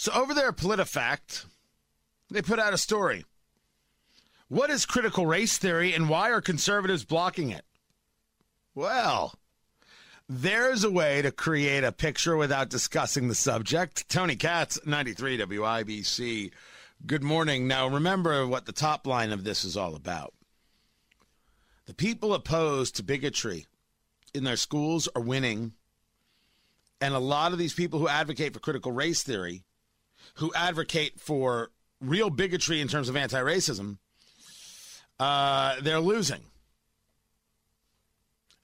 So over there at PolitiFact, they put out a story. What is critical race theory and why are conservatives blocking it? Well, there's a way to create a picture without discussing the subject. Tony Katz, 93 WIBC. Good morning. Now, remember what the top line of this is all about. The people opposed to bigotry in their schools are winning. And a lot of these people who advocate for critical race theory, who advocate for real bigotry in terms of anti racism, uh, they're losing.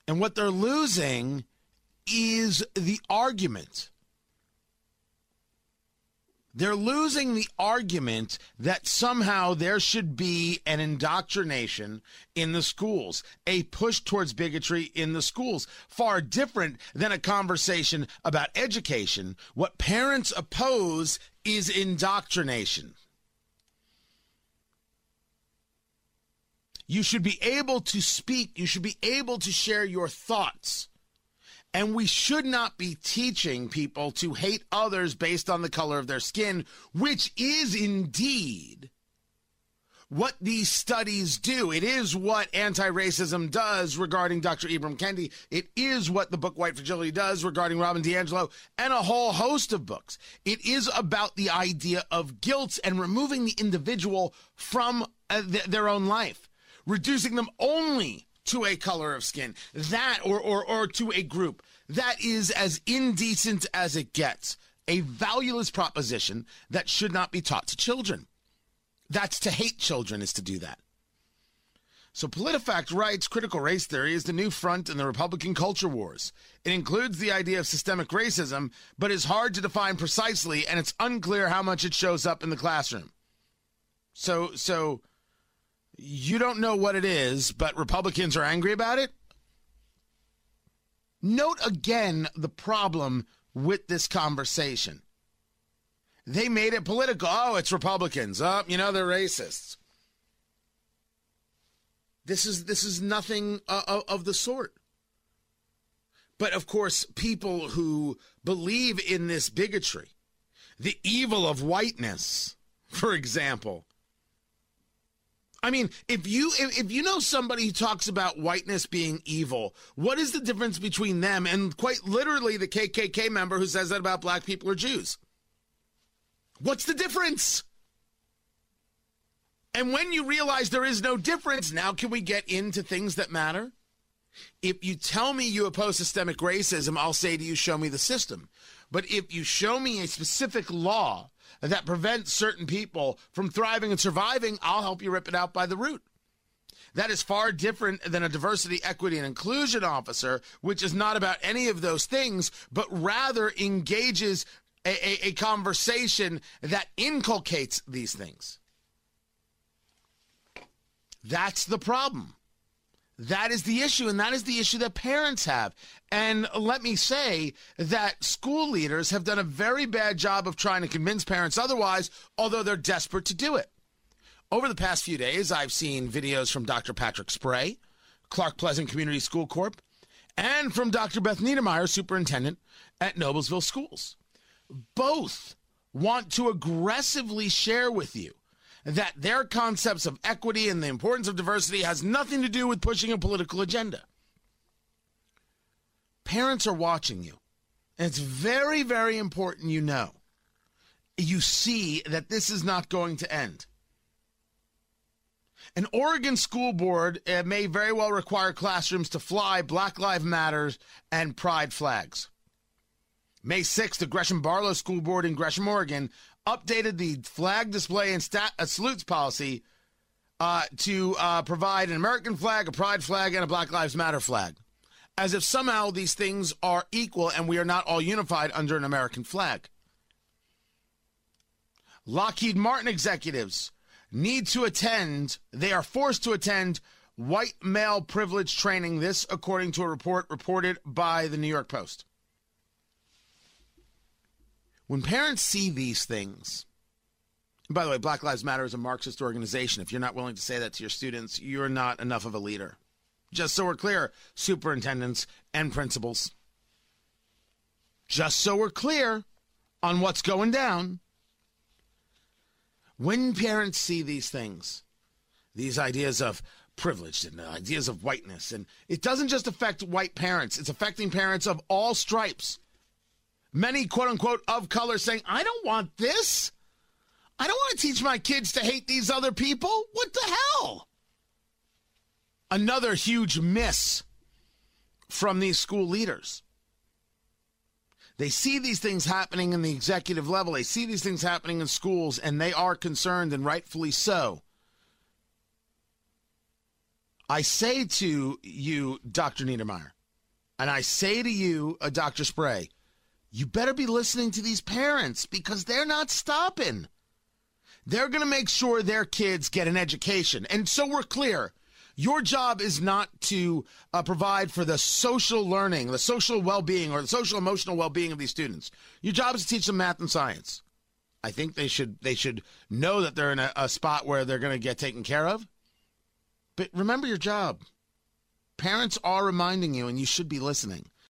And what they're losing is the argument. They're losing the argument that somehow there should be an indoctrination in the schools, a push towards bigotry in the schools, far different than a conversation about education. What parents oppose is indoctrination. You should be able to speak, you should be able to share your thoughts. And we should not be teaching people to hate others based on the color of their skin, which is indeed what these studies do. It is what anti racism does regarding Dr. Ibram Kendi. It is what the book White Fragility does regarding Robin DiAngelo and a whole host of books. It is about the idea of guilt and removing the individual from uh, th- their own life, reducing them only to a color of skin, that or, or, or to a group. That is as indecent as it gets. A valueless proposition that should not be taught to children. That's to hate children, is to do that. So PolitiFact writes critical race theory is the new front in the Republican culture wars. It includes the idea of systemic racism, but is hard to define precisely, and it's unclear how much it shows up in the classroom. So, so you don't know what it is, but Republicans are angry about it? Note again the problem with this conversation. They made it political. Oh, it's Republicans. Oh, you know, they're racists. This is this is nothing uh, of the sort. But of course, people who believe in this bigotry, the evil of whiteness, for example, I mean, if you if, if you know somebody who talks about whiteness being evil, what is the difference between them and quite literally the KKK member who says that about black people or Jews? What's the difference? And when you realize there is no difference, now can we get into things that matter? If you tell me you oppose systemic racism, I'll say to you, show me the system. But if you show me a specific law that prevents certain people from thriving and surviving, I'll help you rip it out by the root. That is far different than a diversity, equity, and inclusion officer, which is not about any of those things, but rather engages a, a, a conversation that inculcates these things. That's the problem. That is the issue, and that is the issue that parents have. And let me say that school leaders have done a very bad job of trying to convince parents otherwise, although they're desperate to do it. Over the past few days, I've seen videos from Dr. Patrick Spray, Clark Pleasant Community School Corp, and from Dr. Beth Niedermeyer, superintendent at Noblesville Schools. Both want to aggressively share with you that their concepts of equity and the importance of diversity has nothing to do with pushing a political agenda. Parents are watching you. And it's very, very important you know. You see that this is not going to end. An Oregon school board may very well require classrooms to fly Black Lives Matters and Pride flags. May 6th, the Gresham Barlow School Board in Gresham, Oregon, updated the flag display and stat, uh, salutes policy uh, to uh, provide an American flag, a pride flag, and a Black Lives Matter flag. As if somehow these things are equal and we are not all unified under an American flag. Lockheed Martin executives need to attend, they are forced to attend white male privilege training. This, according to a report reported by the New York Post. When parents see these things, by the way, Black Lives Matter is a Marxist organization. If you're not willing to say that to your students, you're not enough of a leader. Just so we're clear, superintendents and principals. Just so we're clear on what's going down, When parents see these things, these ideas of privilege and ideas of whiteness, and it doesn't just affect white parents, it's affecting parents of all stripes. Many, quote unquote, of color saying, I don't want this. I don't want to teach my kids to hate these other people. What the hell? Another huge miss from these school leaders. They see these things happening in the executive level. They see these things happening in schools, and they are concerned, and rightfully so. I say to you, Dr. Niedermeyer, and I say to you, uh, Dr. Spray, you better be listening to these parents because they're not stopping. They're going to make sure their kids get an education. And so we're clear. Your job is not to uh, provide for the social learning, the social well being, or the social emotional well being of these students. Your job is to teach them math and science. I think they should they should know that they're in a, a spot where they're going to get taken care of. But remember your job. Parents are reminding you, and you should be listening.